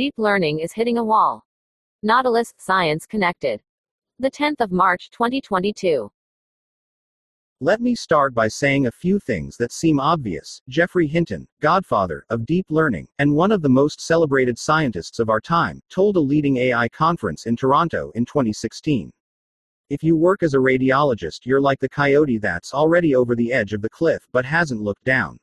Deep learning is hitting a wall. Nautilus Science Connected. The 10th of March 2022. Let me start by saying a few things that seem obvious. Geoffrey Hinton, godfather of deep learning, and one of the most celebrated scientists of our time, told a leading AI conference in Toronto in 2016. If you work as a radiologist, you're like the coyote that's already over the edge of the cliff but hasn't looked down.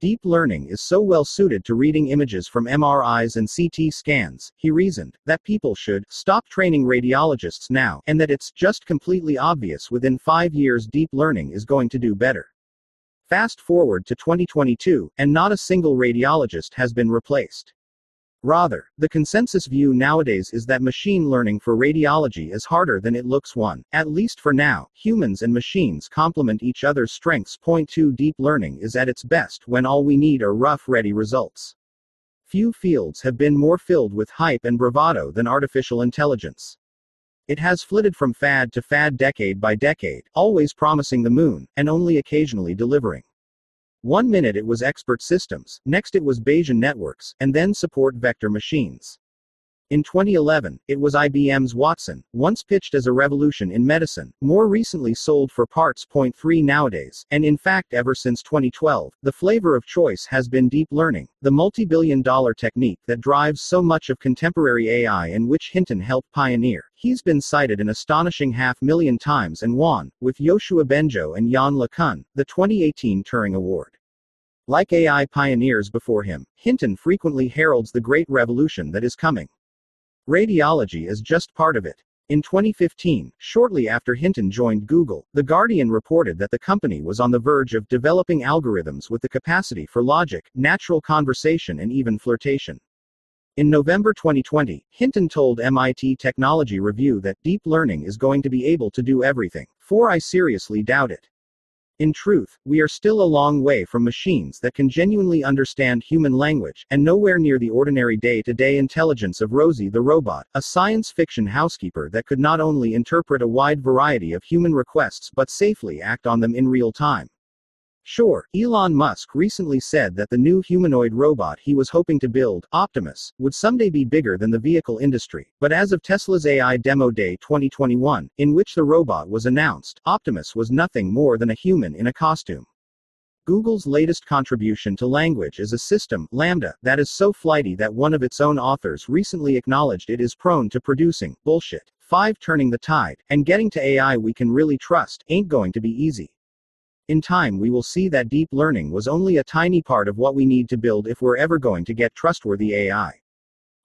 Deep learning is so well suited to reading images from MRIs and CT scans, he reasoned, that people should stop training radiologists now, and that it's just completely obvious within five years deep learning is going to do better. Fast forward to 2022, and not a single radiologist has been replaced. Rather, the consensus view nowadays is that machine learning for radiology is harder than it looks one, at least for now. Humans and machines complement each other's strengths. Point 2 Deep learning is at its best when all we need are rough, ready results. Few fields have been more filled with hype and bravado than artificial intelligence. It has flitted from fad to fad decade by decade, always promising the moon, and only occasionally delivering. One minute it was expert systems, next it was Bayesian networks, and then support vector machines. In 2011, it was IBM's Watson, once pitched as a revolution in medicine, more recently sold for parts. Point 3 nowadays, and in fact ever since 2012, the flavor of choice has been deep learning, the multi billion dollar technique that drives so much of contemporary AI and which Hinton helped pioneer. He's been cited an astonishing half million times and won, with Yoshua Bengio and Yann LeCun, the 2018 Turing Award. Like AI pioneers before him, Hinton frequently heralds the great revolution that is coming. Radiology is just part of it. In 2015, shortly after Hinton joined Google, The Guardian reported that the company was on the verge of developing algorithms with the capacity for logic, natural conversation, and even flirtation. In November 2020, Hinton told MIT Technology Review that deep learning is going to be able to do everything, for I seriously doubt it. In truth, we are still a long way from machines that can genuinely understand human language, and nowhere near the ordinary day to day intelligence of Rosie the robot, a science fiction housekeeper that could not only interpret a wide variety of human requests but safely act on them in real time. Sure, Elon Musk recently said that the new humanoid robot he was hoping to build, Optimus, would someday be bigger than the vehicle industry, but as of Tesla's AI Demo Day 2021, in which the robot was announced, Optimus was nothing more than a human in a costume. Google's latest contribution to language is a system, LaMDA, that is so flighty that one of its own authors recently acknowledged it is prone to producing bullshit. 5. Turning the tide, and getting to AI we can really trust, ain't going to be easy. In time, we will see that deep learning was only a tiny part of what we need to build if we're ever going to get trustworthy AI.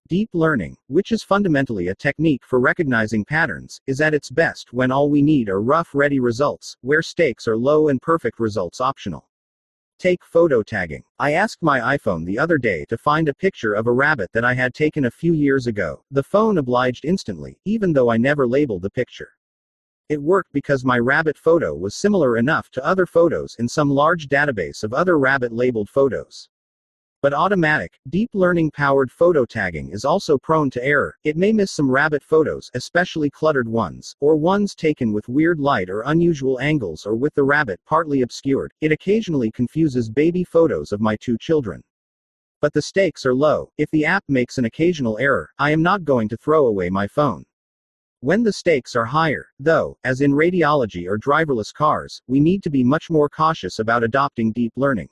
Deep learning, which is fundamentally a technique for recognizing patterns, is at its best when all we need are rough, ready results, where stakes are low and perfect results optional. Take photo tagging. I asked my iPhone the other day to find a picture of a rabbit that I had taken a few years ago. The phone obliged instantly, even though I never labeled the picture. It worked because my rabbit photo was similar enough to other photos in some large database of other rabbit labeled photos. But automatic, deep learning powered photo tagging is also prone to error. It may miss some rabbit photos, especially cluttered ones, or ones taken with weird light or unusual angles or with the rabbit partly obscured. It occasionally confuses baby photos of my two children. But the stakes are low. If the app makes an occasional error, I am not going to throw away my phone. When the stakes are higher, though, as in radiology or driverless cars, we need to be much more cautious about adopting deep learning.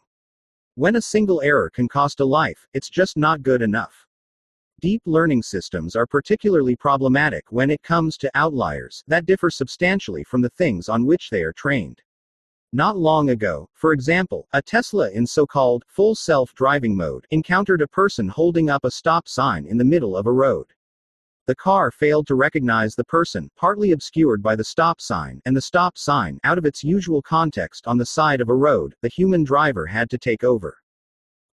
When a single error can cost a life, it's just not good enough. Deep learning systems are particularly problematic when it comes to outliers that differ substantially from the things on which they are trained. Not long ago, for example, a Tesla in so called full self driving mode encountered a person holding up a stop sign in the middle of a road. The car failed to recognize the person, partly obscured by the stop sign, and the stop sign, out of its usual context on the side of a road, the human driver had to take over.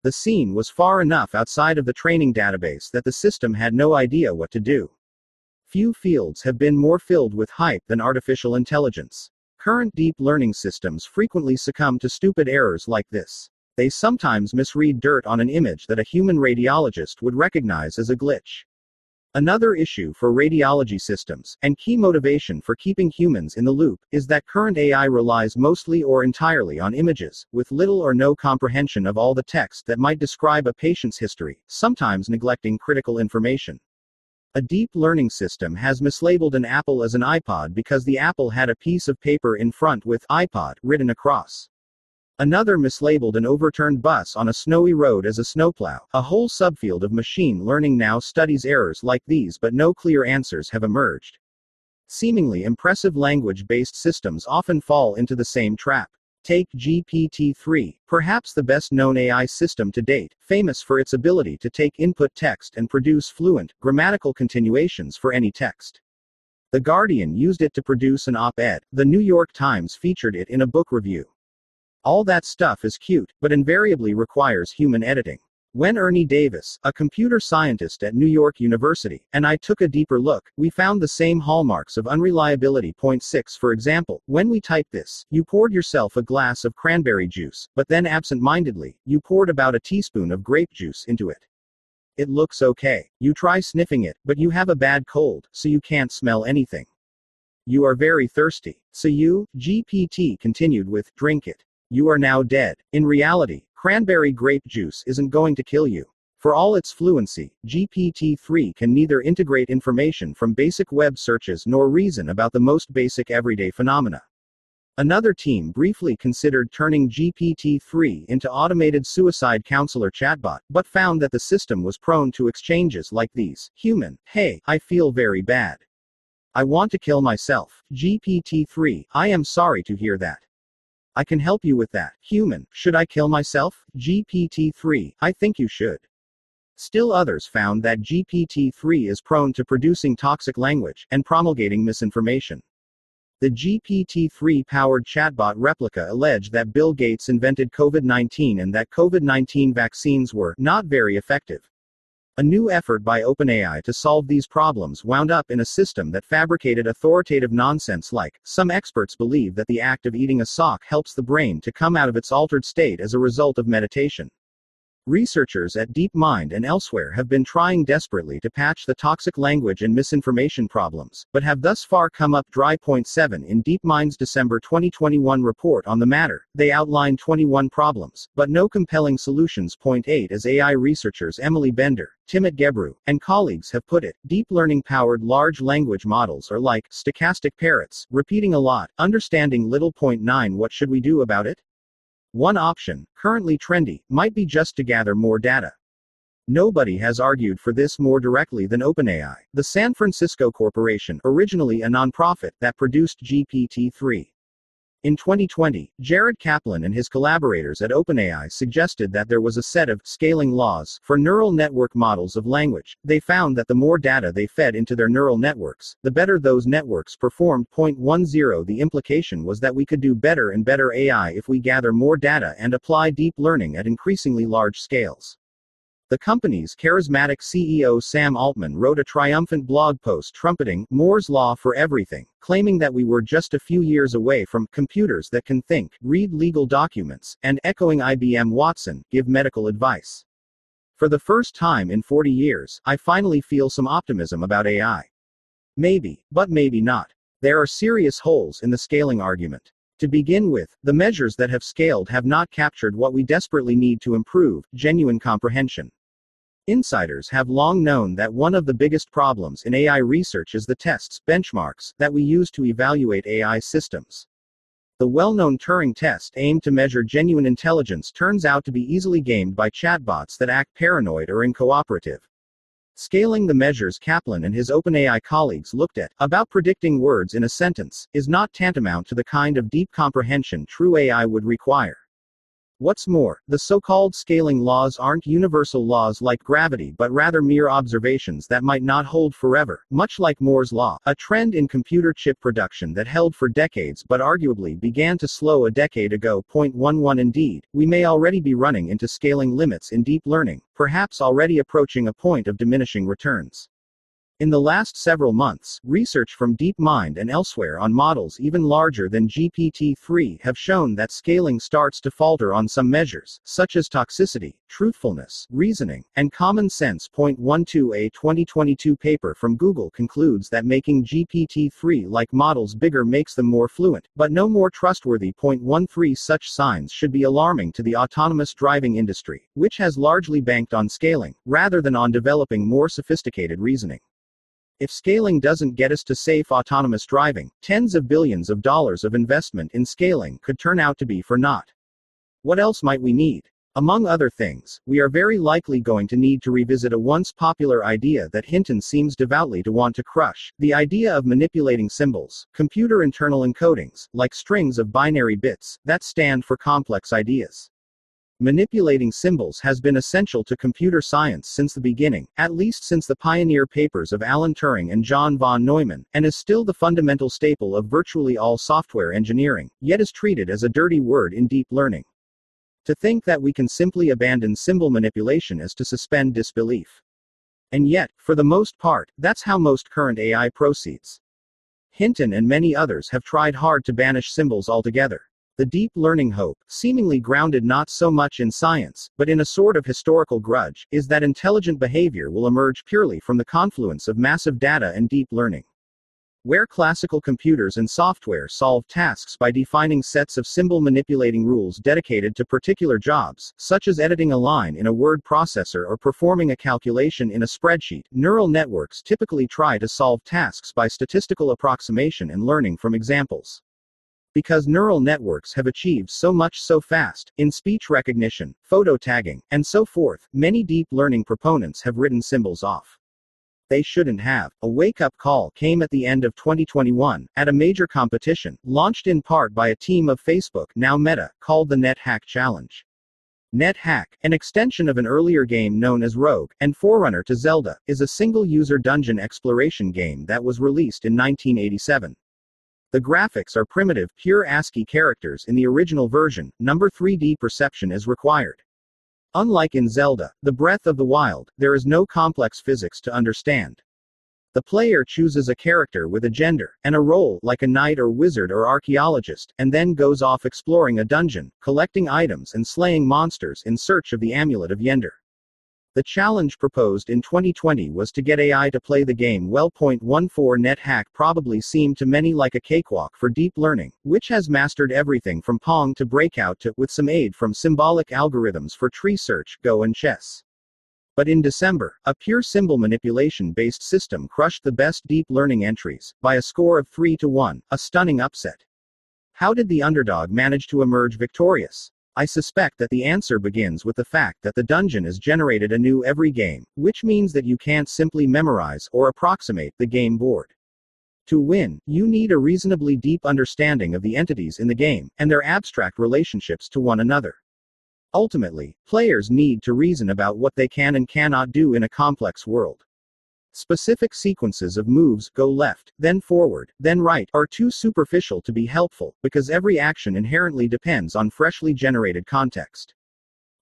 The scene was far enough outside of the training database that the system had no idea what to do. Few fields have been more filled with hype than artificial intelligence. Current deep learning systems frequently succumb to stupid errors like this. They sometimes misread dirt on an image that a human radiologist would recognize as a glitch. Another issue for radiology systems, and key motivation for keeping humans in the loop, is that current AI relies mostly or entirely on images, with little or no comprehension of all the text that might describe a patient's history, sometimes neglecting critical information. A deep learning system has mislabeled an apple as an iPod because the apple had a piece of paper in front with iPod written across. Another mislabeled an overturned bus on a snowy road as a snowplow. A whole subfield of machine learning now studies errors like these, but no clear answers have emerged. Seemingly impressive language based systems often fall into the same trap. Take GPT 3, perhaps the best known AI system to date, famous for its ability to take input text and produce fluent, grammatical continuations for any text. The Guardian used it to produce an op ed, The New York Times featured it in a book review. All that stuff is cute, but invariably requires human editing. When Ernie Davis, a computer scientist at New York University, and I took a deeper look, we found the same hallmarks of unreliability. Point 6 For example, when we typed this, you poured yourself a glass of cranberry juice, but then absent mindedly, you poured about a teaspoon of grape juice into it. It looks okay. You try sniffing it, but you have a bad cold, so you can't smell anything. You are very thirsty. So you, GPT continued with, drink it. You are now dead. In reality, cranberry grape juice isn't going to kill you. For all its fluency, GPT 3 can neither integrate information from basic web searches nor reason about the most basic everyday phenomena. Another team briefly considered turning GPT 3 into automated suicide counselor chatbot, but found that the system was prone to exchanges like these Human, hey, I feel very bad. I want to kill myself. GPT 3, I am sorry to hear that. I can help you with that. Human, should I kill myself? GPT 3, I think you should. Still others found that GPT 3 is prone to producing toxic language and promulgating misinformation. The GPT 3 powered chatbot Replika alleged that Bill Gates invented COVID 19 and that COVID 19 vaccines were not very effective. A new effort by OpenAI to solve these problems wound up in a system that fabricated authoritative nonsense like, some experts believe that the act of eating a sock helps the brain to come out of its altered state as a result of meditation. Researchers at DeepMind and elsewhere have been trying desperately to patch the toxic language and misinformation problems, but have thus far come up dry. Point 7 In DeepMind's December 2021 report on the matter, they outline 21 problems, but no compelling solutions. Point 8 As AI researchers Emily Bender, Timnit Gebru, and colleagues have put it, deep learning powered large language models are like stochastic parrots, repeating a lot, understanding little. Point 9 What should we do about it? One option, currently trendy, might be just to gather more data. Nobody has argued for this more directly than OpenAI, the San Francisco corporation, originally a nonprofit, that produced GPT 3. In 2020, Jared Kaplan and his collaborators at OpenAI suggested that there was a set of scaling laws for neural network models of language. They found that the more data they fed into their neural networks, the better those networks performed. Point 10 The implication was that we could do better and better AI if we gather more data and apply deep learning at increasingly large scales. The company's charismatic CEO Sam Altman wrote a triumphant blog post trumpeting Moore's Law for everything, claiming that we were just a few years away from computers that can think, read legal documents, and echoing IBM Watson, give medical advice. For the first time in 40 years, I finally feel some optimism about AI. Maybe, but maybe not. There are serious holes in the scaling argument. To begin with, the measures that have scaled have not captured what we desperately need to improve genuine comprehension. Insiders have long known that one of the biggest problems in AI research is the tests, benchmarks, that we use to evaluate AI systems. The well known Turing test aimed to measure genuine intelligence turns out to be easily gamed by chatbots that act paranoid or incooperative. Scaling the measures Kaplan and his OpenAI colleagues looked at, about predicting words in a sentence, is not tantamount to the kind of deep comprehension true AI would require. What's more, the so called scaling laws aren't universal laws like gravity but rather mere observations that might not hold forever, much like Moore's Law, a trend in computer chip production that held for decades but arguably began to slow a decade ago. Point 11 Indeed, we may already be running into scaling limits in deep learning, perhaps already approaching a point of diminishing returns. In the last several months, research from DeepMind and elsewhere on models even larger than GPT 3 have shown that scaling starts to falter on some measures, such as toxicity, truthfulness, reasoning, and common sense. Point 12 A 2022 paper from Google concludes that making GPT 3 like models bigger makes them more fluent, but no more trustworthy. Point 13 Such signs should be alarming to the autonomous driving industry, which has largely banked on scaling, rather than on developing more sophisticated reasoning. If scaling doesn't get us to safe autonomous driving, tens of billions of dollars of investment in scaling could turn out to be for naught. What else might we need? Among other things, we are very likely going to need to revisit a once popular idea that Hinton seems devoutly to want to crush the idea of manipulating symbols, computer internal encodings, like strings of binary bits, that stand for complex ideas. Manipulating symbols has been essential to computer science since the beginning, at least since the pioneer papers of Alan Turing and John von Neumann, and is still the fundamental staple of virtually all software engineering, yet is treated as a dirty word in deep learning. To think that we can simply abandon symbol manipulation is to suspend disbelief. And yet, for the most part, that's how most current AI proceeds. Hinton and many others have tried hard to banish symbols altogether. The deep learning hope, seemingly grounded not so much in science, but in a sort of historical grudge, is that intelligent behavior will emerge purely from the confluence of massive data and deep learning. Where classical computers and software solve tasks by defining sets of symbol manipulating rules dedicated to particular jobs, such as editing a line in a word processor or performing a calculation in a spreadsheet, neural networks typically try to solve tasks by statistical approximation and learning from examples. Because neural networks have achieved so much so fast, in speech recognition, photo tagging, and so forth, many deep learning proponents have written symbols off. They shouldn't have. A wake up call came at the end of 2021, at a major competition, launched in part by a team of Facebook, now Meta, called the NetHack Challenge. NetHack, an extension of an earlier game known as Rogue, and forerunner to Zelda, is a single user dungeon exploration game that was released in 1987. The graphics are primitive, pure ASCII characters in the original version, number 3D perception is required. Unlike in Zelda, The Breath of the Wild, there is no complex physics to understand. The player chooses a character with a gender, and a role, like a knight or wizard or archaeologist, and then goes off exploring a dungeon, collecting items and slaying monsters in search of the Amulet of Yendor. The challenge proposed in 2020 was to get AI to play the game well. 14 NetHack probably seemed to many like a cakewalk for deep learning, which has mastered everything from Pong to Breakout to, with some aid from symbolic algorithms for tree search, Go, and chess. But in December, a pure symbol manipulation based system crushed the best deep learning entries, by a score of 3 to 1, a stunning upset. How did the underdog manage to emerge victorious? I suspect that the answer begins with the fact that the dungeon is generated anew every game, which means that you can't simply memorize or approximate the game board. To win, you need a reasonably deep understanding of the entities in the game, and their abstract relationships to one another. Ultimately, players need to reason about what they can and cannot do in a complex world. Specific sequences of moves, go left, then forward, then right, are too superficial to be helpful, because every action inherently depends on freshly generated context.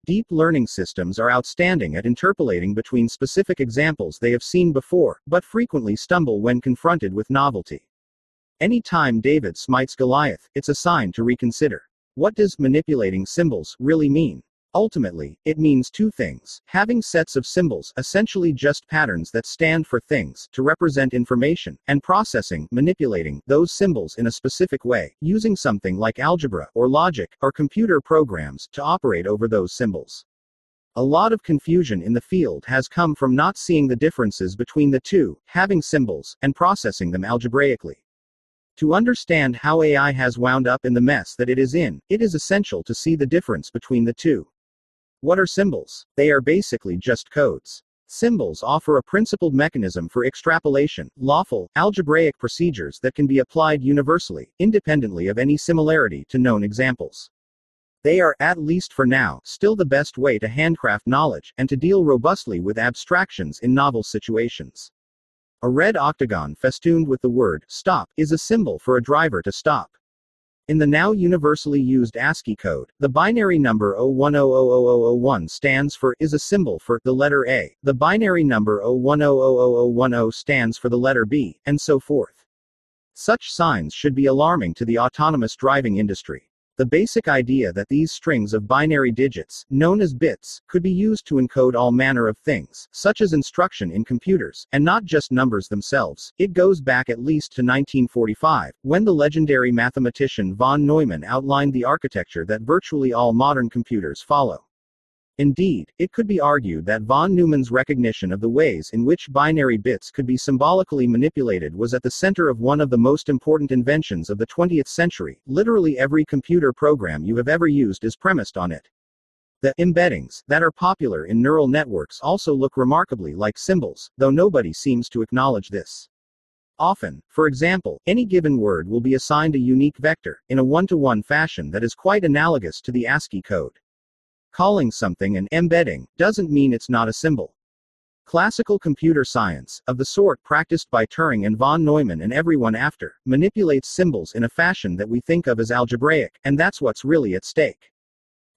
Deep learning systems are outstanding at interpolating between specific examples they have seen before, but frequently stumble when confronted with novelty. Any time David smites Goliath, it's a sign to reconsider. What does manipulating symbols really mean? Ultimately, it means two things having sets of symbols, essentially just patterns that stand for things, to represent information, and processing, manipulating those symbols in a specific way, using something like algebra, or logic, or computer programs, to operate over those symbols. A lot of confusion in the field has come from not seeing the differences between the two, having symbols, and processing them algebraically. To understand how AI has wound up in the mess that it is in, it is essential to see the difference between the two. What are symbols? They are basically just codes. Symbols offer a principled mechanism for extrapolation, lawful, algebraic procedures that can be applied universally, independently of any similarity to known examples. They are, at least for now, still the best way to handcraft knowledge, and to deal robustly with abstractions in novel situations. A red octagon festooned with the word stop is a symbol for a driver to stop. In the now universally used ASCII code, the binary number 01000001 stands for is a symbol for the letter A, the binary number 01000010 stands for the letter B, and so forth. Such signs should be alarming to the autonomous driving industry. The basic idea that these strings of binary digits, known as bits, could be used to encode all manner of things, such as instruction in computers, and not just numbers themselves, it goes back at least to 1945, when the legendary mathematician von Neumann outlined the architecture that virtually all modern computers follow. Indeed, it could be argued that von Neumann's recognition of the ways in which binary bits could be symbolically manipulated was at the center of one of the most important inventions of the 20th century. Literally every computer program you have ever used is premised on it. The embeddings that are popular in neural networks also look remarkably like symbols, though nobody seems to acknowledge this. Often, for example, any given word will be assigned a unique vector, in a one to one fashion that is quite analogous to the ASCII code. Calling something an embedding doesn't mean it's not a symbol. Classical computer science, of the sort practiced by Turing and von Neumann and everyone after, manipulates symbols in a fashion that we think of as algebraic, and that's what's really at stake.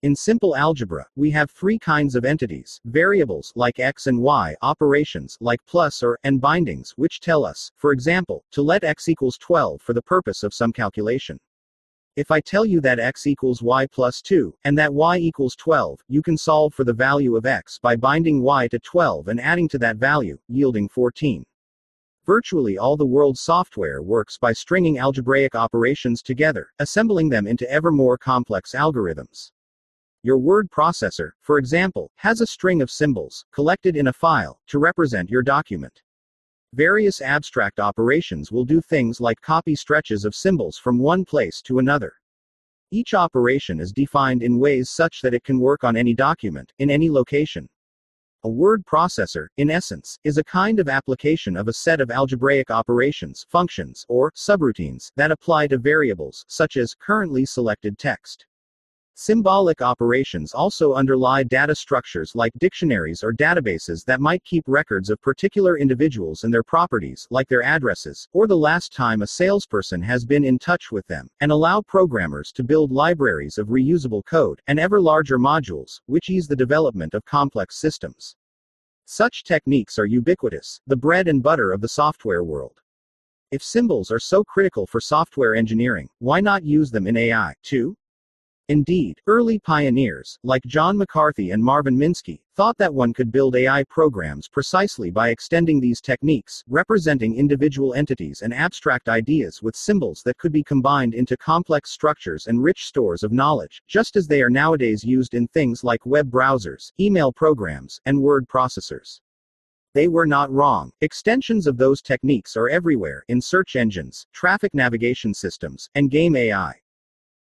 In simple algebra, we have three kinds of entities variables, like x and y, operations, like plus or, and bindings, which tell us, for example, to let x equals 12 for the purpose of some calculation. If I tell you that x equals y plus 2, and that y equals 12, you can solve for the value of x by binding y to 12 and adding to that value, yielding 14. Virtually all the world's software works by stringing algebraic operations together, assembling them into ever more complex algorithms. Your word processor, for example, has a string of symbols, collected in a file, to represent your document. Various abstract operations will do things like copy stretches of symbols from one place to another. Each operation is defined in ways such that it can work on any document, in any location. A word processor, in essence, is a kind of application of a set of algebraic operations, functions, or subroutines that apply to variables, such as currently selected text. Symbolic operations also underlie data structures like dictionaries or databases that might keep records of particular individuals and their properties, like their addresses, or the last time a salesperson has been in touch with them, and allow programmers to build libraries of reusable code, and ever larger modules, which ease the development of complex systems. Such techniques are ubiquitous, the bread and butter of the software world. If symbols are so critical for software engineering, why not use them in AI, too? Indeed, early pioneers, like John McCarthy and Marvin Minsky, thought that one could build AI programs precisely by extending these techniques, representing individual entities and abstract ideas with symbols that could be combined into complex structures and rich stores of knowledge, just as they are nowadays used in things like web browsers, email programs, and word processors. They were not wrong. Extensions of those techniques are everywhere, in search engines, traffic navigation systems, and game AI.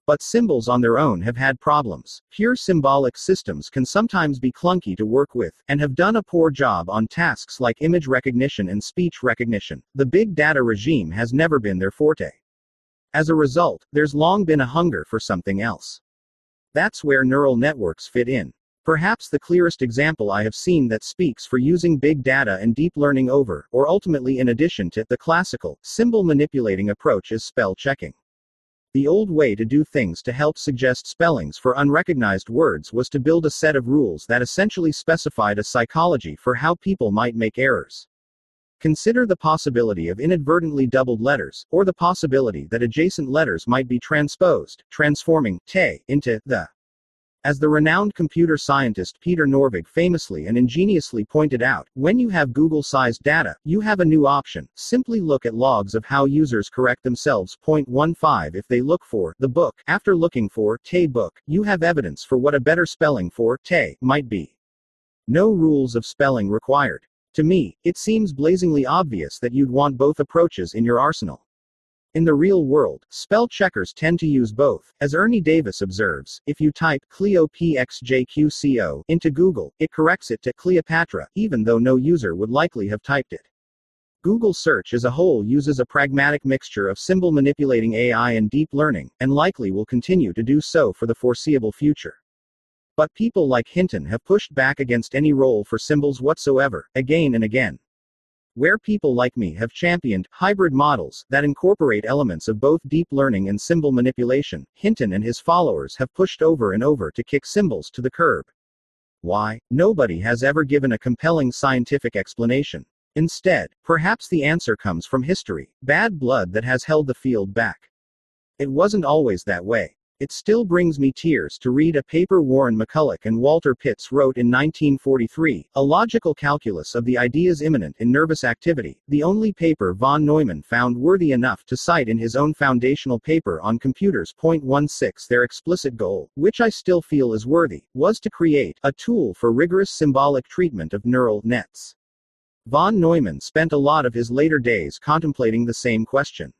But symbols on their own have had problems. Pure symbolic systems can sometimes be clunky to work with, and have done a poor job on tasks like image recognition and speech recognition. The big data regime has never been their forte. As a result, there's long been a hunger for something else. That's where neural networks fit in. Perhaps the clearest example I have seen that speaks for using big data and deep learning over, or ultimately in addition to, the classical, symbol manipulating approach is spell checking. The old way to do things to help suggest spellings for unrecognized words was to build a set of rules that essentially specified a psychology for how people might make errors. Consider the possibility of inadvertently doubled letters, or the possibility that adjacent letters might be transposed, transforming te into the. As the renowned computer scientist Peter Norvig famously and ingeniously pointed out, when you have Google sized data, you have a new option. Simply look at logs of how users correct themselves. 0.15 If they look for the book, after looking for te book, you have evidence for what a better spelling for te might be. No rules of spelling required. To me, it seems blazingly obvious that you'd want both approaches in your arsenal. In the real world, spell checkers tend to use both. As Ernie Davis observes, if you type Cleo PXJQCO into Google, it corrects it to Cleopatra, even though no user would likely have typed it. Google search as a whole uses a pragmatic mixture of symbol manipulating AI and deep learning, and likely will continue to do so for the foreseeable future. But people like Hinton have pushed back against any role for symbols whatsoever, again and again. Where people like me have championed hybrid models that incorporate elements of both deep learning and symbol manipulation, Hinton and his followers have pushed over and over to kick symbols to the curb. Why? Nobody has ever given a compelling scientific explanation. Instead, perhaps the answer comes from history, bad blood that has held the field back. It wasn't always that way. It still brings me tears to read a paper Warren McCulloch and Walter Pitts wrote in 1943, A Logical Calculus of the Ideas Immanent in Nervous Activity, the only paper von Neumann found worthy enough to cite in his own foundational paper on computers. Point 16 Their explicit goal, which I still feel is worthy, was to create a tool for rigorous symbolic treatment of neural nets. Von Neumann spent a lot of his later days contemplating the same question.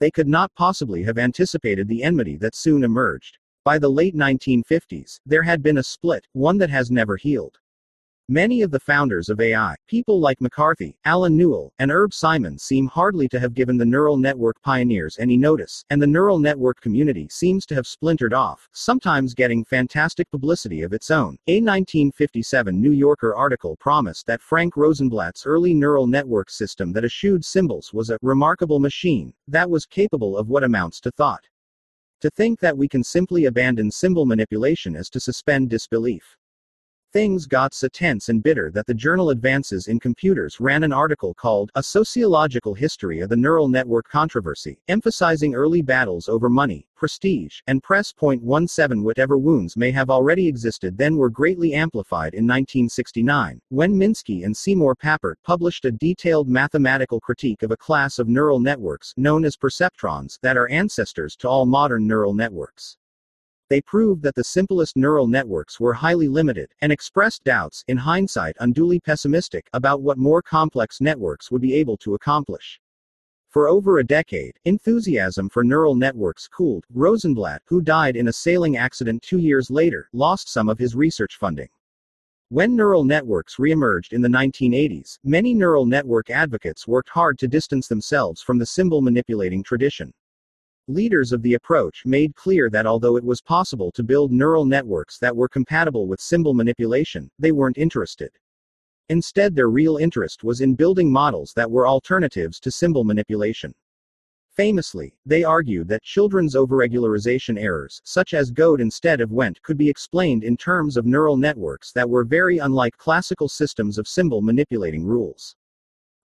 They could not possibly have anticipated the enmity that soon emerged. By the late 1950s, there had been a split, one that has never healed. Many of the founders of AI, people like McCarthy, Allen Newell, and Herb Simon, seem hardly to have given the neural network pioneers any notice, and the neural network community seems to have splintered off, sometimes getting fantastic publicity of its own. A 1957 New Yorker article promised that Frank Rosenblatt's early neural network system that eschewed symbols was a remarkable machine that was capable of what amounts to thought. To think that we can simply abandon symbol manipulation is to suspend disbelief. Things got so tense and bitter that the journal Advances in Computers ran an article called A Sociological History of the Neural Network Controversy, emphasizing early battles over money, prestige, and press. Point 17 Whatever wounds may have already existed then were greatly amplified in 1969, when Minsky and Seymour Papert published a detailed mathematical critique of a class of neural networks known as perceptrons that are ancestors to all modern neural networks. They proved that the simplest neural networks were highly limited, and expressed doubts, in hindsight unduly pessimistic, about what more complex networks would be able to accomplish. For over a decade, enthusiasm for neural networks cooled. Rosenblatt, who died in a sailing accident two years later, lost some of his research funding. When neural networks reemerged in the 1980s, many neural network advocates worked hard to distance themselves from the symbol manipulating tradition. Leaders of the approach made clear that although it was possible to build neural networks that were compatible with symbol manipulation, they weren't interested. Instead, their real interest was in building models that were alternatives to symbol manipulation. Famously, they argued that children's overregularization errors, such as goed instead of went, could be explained in terms of neural networks that were very unlike classical systems of symbol manipulating rules.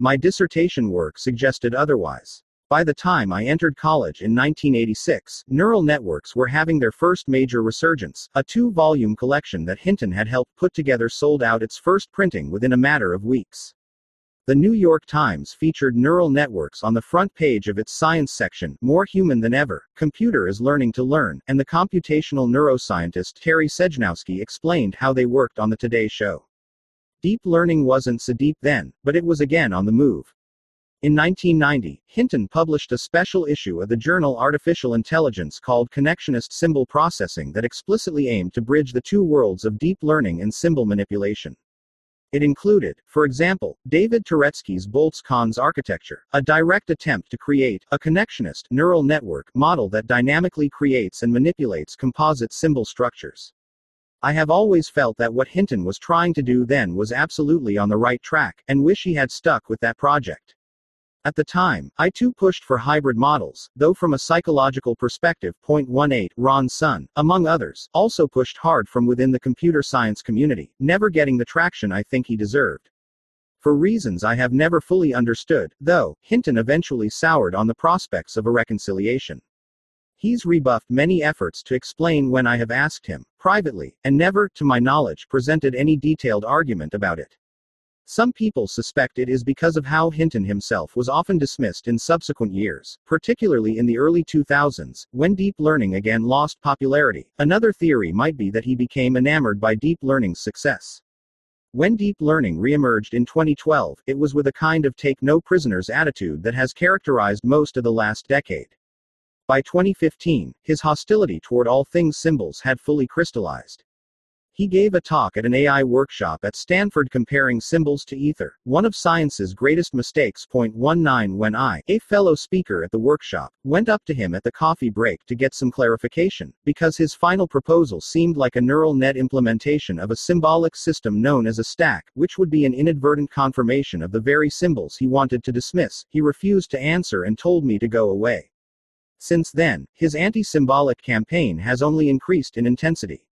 My dissertation work suggested otherwise. By the time I entered college in 1986, neural networks were having their first major resurgence. A two volume collection that Hinton had helped put together sold out its first printing within a matter of weeks. The New York Times featured neural networks on the front page of its science section, more human than ever. Computer is learning to learn, and the computational neuroscientist Terry Sejnowski explained how they worked on the Today Show. Deep learning wasn't so deep then, but it was again on the move. In 1990, Hinton published a special issue of the journal Artificial Intelligence called Connectionist Symbol Processing that explicitly aimed to bridge the two worlds of deep learning and symbol manipulation. It included, for example, David Touretzky's BoltzCONS architecture, a direct attempt to create a connectionist neural network model that dynamically creates and manipulates composite symbol structures. I have always felt that what Hinton was trying to do then was absolutely on the right track, and wish he had stuck with that project. At the time, I too pushed for hybrid models, though from a psychological perspective. 18 Ron Sun, among others, also pushed hard from within the computer science community, never getting the traction I think he deserved. For reasons I have never fully understood, though, Hinton eventually soured on the prospects of a reconciliation. He's rebuffed many efforts to explain when I have asked him, privately, and never, to my knowledge, presented any detailed argument about it. Some people suspect it is because of how Hinton himself was often dismissed in subsequent years, particularly in the early 2000s, when deep learning again lost popularity. Another theory might be that he became enamored by deep learning's success. When deep learning reemerged in 2012, it was with a kind of take no prisoners attitude that has characterized most of the last decade. By 2015, his hostility toward all things symbols had fully crystallized. He gave a talk at an AI workshop at Stanford comparing symbols to ether, one of science's greatest mistakes. Point 19 When I, a fellow speaker at the workshop, went up to him at the coffee break to get some clarification, because his final proposal seemed like a neural net implementation of a symbolic system known as a stack, which would be an inadvertent confirmation of the very symbols he wanted to dismiss, he refused to answer and told me to go away. Since then, his anti symbolic campaign has only increased in intensity.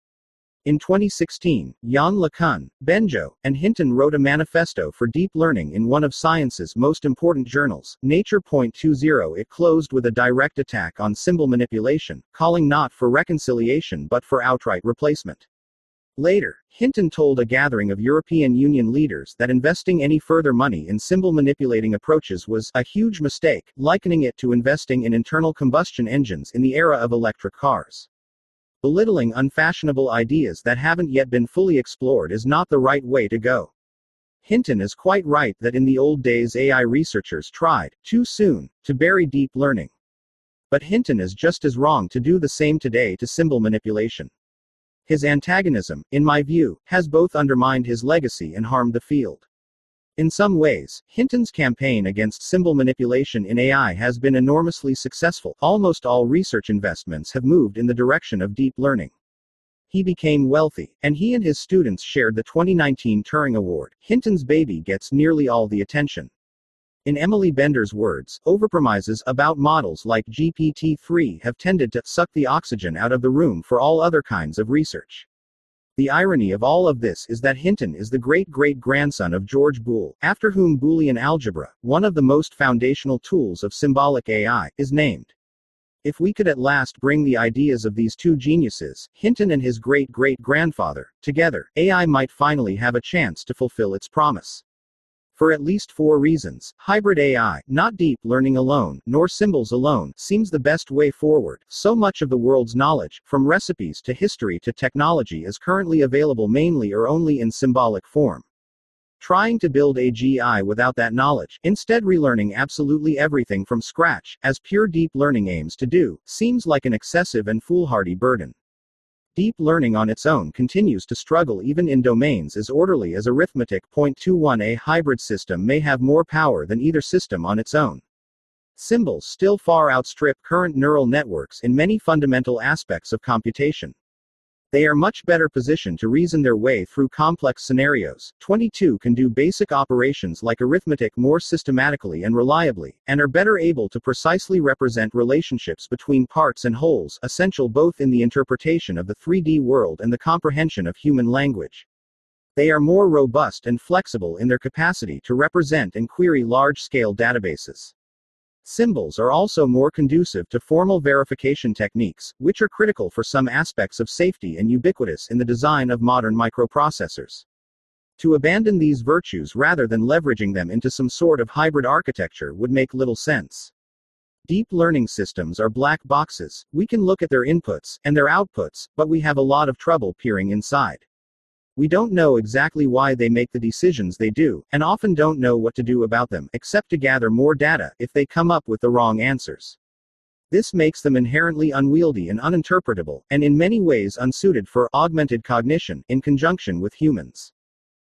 In 2016, Yann LeCun, Bengio, and Hinton wrote a manifesto for deep learning in one of science's most important journals, Nature. 20. It closed with a direct attack on symbol manipulation, calling not for reconciliation but for outright replacement. Later, Hinton told a gathering of European Union leaders that investing any further money in symbol manipulating approaches was a huge mistake, likening it to investing in internal combustion engines in the era of electric cars. Belittling unfashionable ideas that haven't yet been fully explored is not the right way to go. Hinton is quite right that in the old days AI researchers tried, too soon, to bury deep learning. But Hinton is just as wrong to do the same today to symbol manipulation. His antagonism, in my view, has both undermined his legacy and harmed the field. In some ways, Hinton's campaign against symbol manipulation in AI has been enormously successful. Almost all research investments have moved in the direction of deep learning. He became wealthy, and he and his students shared the 2019 Turing Award. Hinton's baby gets nearly all the attention. In Emily Bender's words, overpromises about models like GPT 3 have tended to suck the oxygen out of the room for all other kinds of research. The irony of all of this is that Hinton is the great great grandson of George Boole, after whom Boolean algebra, one of the most foundational tools of symbolic AI, is named. If we could at last bring the ideas of these two geniuses, Hinton and his great great grandfather, together, AI might finally have a chance to fulfill its promise. For at least four reasons, hybrid AI, not deep learning alone, nor symbols alone, seems the best way forward. So much of the world's knowledge, from recipes to history to technology, is currently available mainly or only in symbolic form. Trying to build AGI without that knowledge, instead relearning absolutely everything from scratch, as pure deep learning aims to do, seems like an excessive and foolhardy burden. Deep learning on its own continues to struggle even in domains as orderly as arithmetic. 21 A hybrid system may have more power than either system on its own. Symbols still far outstrip current neural networks in many fundamental aspects of computation. They are much better positioned to reason their way through complex scenarios. 22 can do basic operations like arithmetic more systematically and reliably, and are better able to precisely represent relationships between parts and wholes, essential both in the interpretation of the 3D world and the comprehension of human language. They are more robust and flexible in their capacity to represent and query large scale databases. Symbols are also more conducive to formal verification techniques, which are critical for some aspects of safety and ubiquitous in the design of modern microprocessors. To abandon these virtues rather than leveraging them into some sort of hybrid architecture would make little sense. Deep learning systems are black boxes, we can look at their inputs and their outputs, but we have a lot of trouble peering inside. We don't know exactly why they make the decisions they do, and often don't know what to do about them, except to gather more data if they come up with the wrong answers. This makes them inherently unwieldy and uninterpretable, and in many ways unsuited for augmented cognition in conjunction with humans.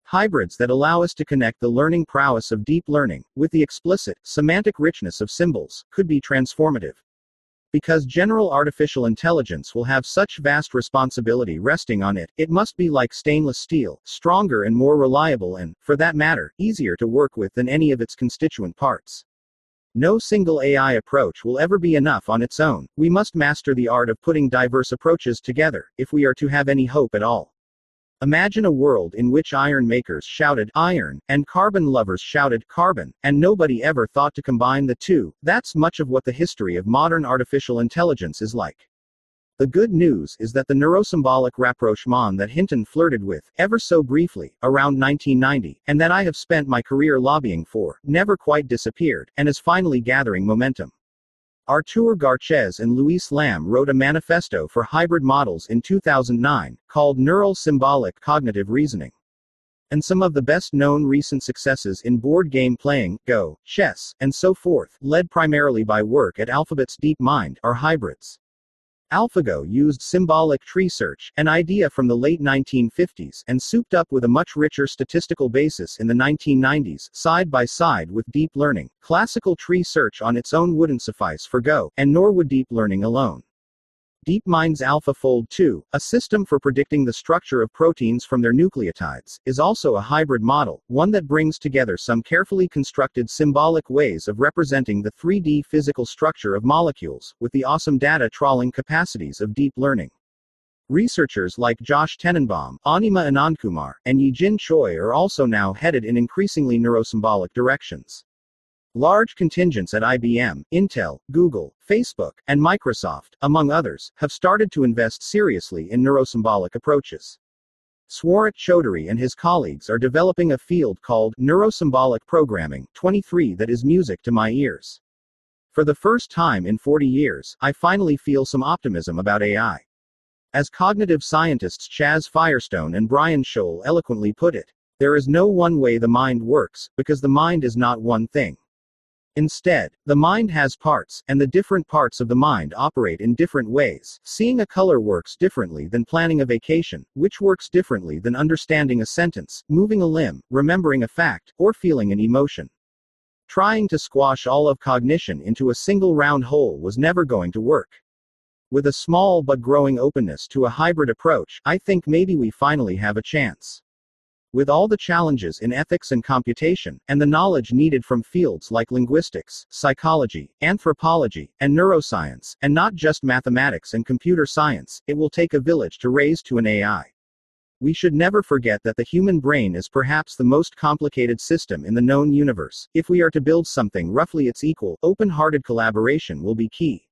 Hybrids that allow us to connect the learning prowess of deep learning with the explicit, semantic richness of symbols could be transformative. Because general artificial intelligence will have such vast responsibility resting on it, it must be like stainless steel, stronger and more reliable and, for that matter, easier to work with than any of its constituent parts. No single AI approach will ever be enough on its own, we must master the art of putting diverse approaches together, if we are to have any hope at all. Imagine a world in which iron makers shouted iron, and carbon lovers shouted carbon, and nobody ever thought to combine the two. That's much of what the history of modern artificial intelligence is like. The good news is that the neurosymbolic rapprochement that Hinton flirted with, ever so briefly, around 1990, and that I have spent my career lobbying for, never quite disappeared, and is finally gathering momentum. Artur Garcez and Luis Lamb wrote a manifesto for hybrid models in 2009, called Neural Symbolic Cognitive Reasoning. And some of the best known recent successes in board game playing, Go, chess, and so forth, led primarily by work at Alphabet's DeepMind, are hybrids. AlphaGo used symbolic tree search, an idea from the late 1950s, and souped up with a much richer statistical basis in the 1990s, side by side with deep learning. Classical tree search on its own wouldn't suffice for Go, and nor would deep learning alone. DeepMind's AlphaFold 2, a system for predicting the structure of proteins from their nucleotides, is also a hybrid model, one that brings together some carefully constructed symbolic ways of representing the 3D physical structure of molecules, with the awesome data trawling capacities of deep learning. Researchers like Josh Tenenbaum, Anima Anandkumar, and Yejin Choi are also now headed in increasingly neurosymbolic directions. Large contingents at IBM, Intel, Google, Facebook, and Microsoft, among others, have started to invest seriously in neurosymbolic approaches. Swarat Chaudhuri and his colleagues are developing a field called neurosymbolic programming 23 that is music to my ears. For the first time in 40 years, I finally feel some optimism about AI. As cognitive scientists Chaz Firestone and Brian Scholl eloquently put it, there is no one way the mind works, because the mind is not one thing. Instead, the mind has parts, and the different parts of the mind operate in different ways. Seeing a color works differently than planning a vacation, which works differently than understanding a sentence, moving a limb, remembering a fact, or feeling an emotion. Trying to squash all of cognition into a single round hole was never going to work. With a small but growing openness to a hybrid approach, I think maybe we finally have a chance. With all the challenges in ethics and computation, and the knowledge needed from fields like linguistics, psychology, anthropology, and neuroscience, and not just mathematics and computer science, it will take a village to raise to an AI. We should never forget that the human brain is perhaps the most complicated system in the known universe. If we are to build something roughly its equal, open hearted collaboration will be key.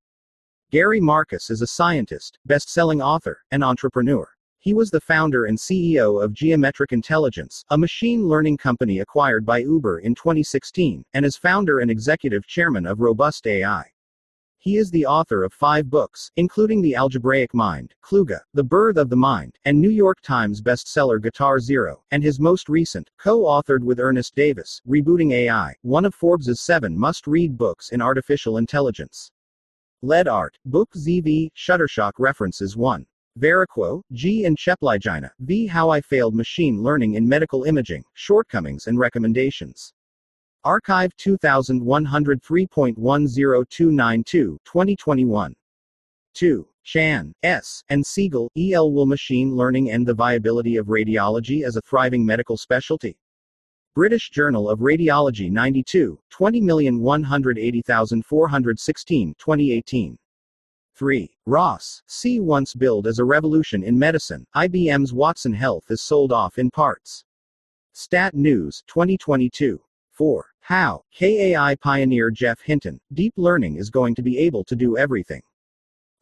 Gary Marcus is a scientist, best selling author, and entrepreneur. He was the founder and CEO of Geometric Intelligence, a machine learning company acquired by Uber in 2016, and is founder and executive chairman of Robust AI. He is the author of five books, including The Algebraic Mind, Kluge, The Birth of the Mind, and New York Times bestseller Guitar Zero, and his most recent, co authored with Ernest Davis, Rebooting AI, one of Forbes' seven must read books in artificial intelligence. Lead Art, Book ZV, Shutterstock references 1. Varoquaux, G. and Cheplygina, V. How I Failed Machine Learning in Medical Imaging, Shortcomings and Recommendations. arXiv 2103.10292, 2021. 2. Chan, S., and Siegel, E. L. Will Machine Learning End the Viability of Radiology as a Thriving Medical Specialty? British Journal of Radiology 92, 20180416, 2018. 3. Ross, C. Once billed as a revolution in medicine, IBM's Watson Health is sold off in parts. Stat News, 2022. 4. Hao, KAI pioneer Geoff Hinton, deep learning is going to be able to do everything.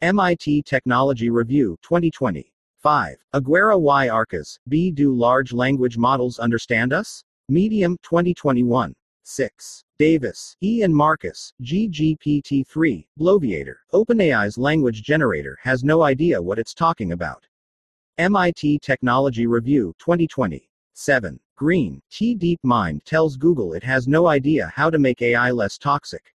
MIT Technology Review, 2020. 5. Aguera y Arcas, B. Do large language models understand us? Medium, 2021. 6. Davis, E. and Marcus, GGPT3, Bloviator, OpenAI's language generator has no idea what it's talking about. MIT Technology Review 2020. 7. Greene, T. DeepMind tells Google it has no idea how to make AI less toxic.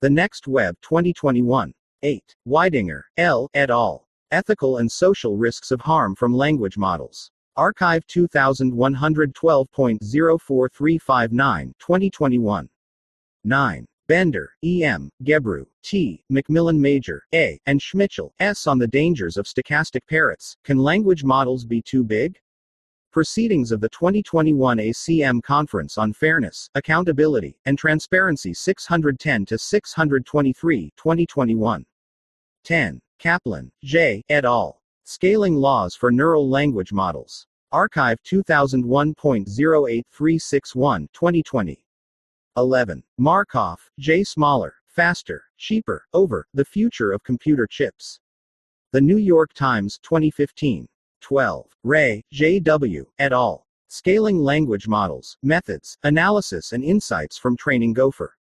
The Next Web 2021. 8. Weidinger, L. et al. Ethical and Social Risks of Harm from Language Models. arXiv 2112.04359, 2021. 9. Bender, E.M., Gebru, T., McMillan-Major, A., and Shmitchell, S. on the dangers of stochastic parrots. Can language models be too big? Proceedings of the 2021 ACM Conference on Fairness, Accountability, and Transparency 610 to 623, 2021. 10. Kaplan, J. et al. Scaling Laws for Neural Language Models. arXiv 2001.08361, 2020. 11. Markoff, J. Smaller, Faster, Cheaper, Over, The Future of Computer Chips. The New York Times, 2015. 12. Rae, J. W., et al. Scaling Language Models, Methods, Analysis and Insights from Training Gopher.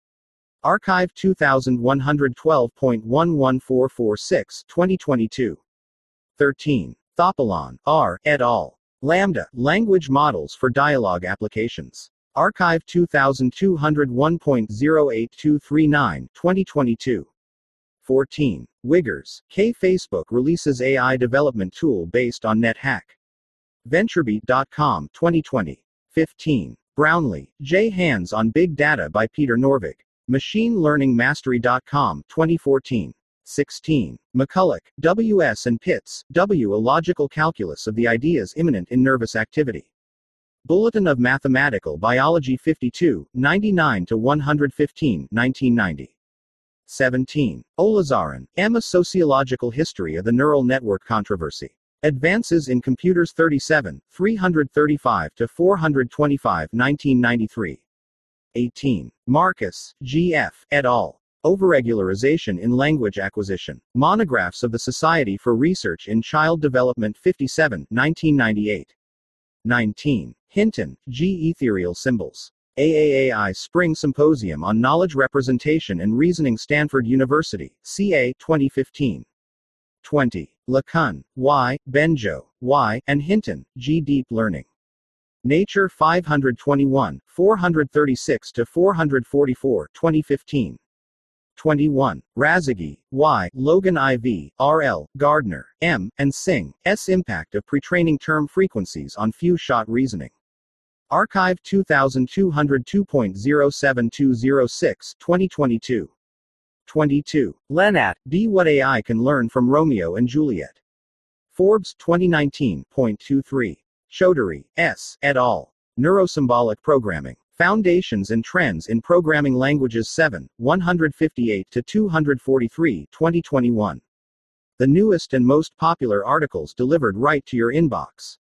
Archive 2112.11446, 2022. 13. Thoppilan, R. et al. LaMDA, Language Models for Dialogue Applications. arXiv 2201.08239, 2022. 14. Wiggers. K Facebook releases AI development tool based on NetHack. VentureBeat.com 2020. 15. Brownlee. J. Hands on Big Data by Peter Norvig. MachineLearningMastery.com 2014. 16. McCulloch, W.S. and Pitts, W. A Logical Calculus of the Ideas Immanent in Nervous Activity. Bulletin of Mathematical Biology 52, 99 to 115, 1990. 17. Olazaran, M. A Sociological History of the Neural Network Controversy. Advances in Computers 37, 335 to 425, 1993. 18. Marcus, G.F., et al. Overregularization in Language Acquisition. Monographs of the Society for Research in Child Development 57, 1998. 19. Hinton, G. Aetherial Symbols. AAAI Spring Symposium on Knowledge Representation and Reasoning Stanford University, CA 2015. 20. LeCun, Y., Bengio, Y., and Hinton, G. Deep Learning. Nature 521, 436 to 444, 2015. 21. Razeghi, Y., Logan IV, RL, Gardner, M., and Singh, S. Impact of Pretraining Term Frequencies on Few Shot Reasoning. arXiv 2202.07206, 2022. 22. Lenat, D. What AI Can Learn from Romeo and Juliet. Forbes 2019.23. Chaudhuri, S. et al. Neurosymbolic Programming. Foundations and Trends in Programming Languages 7, 158 to 243, 2021. The newest and most popular articles delivered right to your inbox.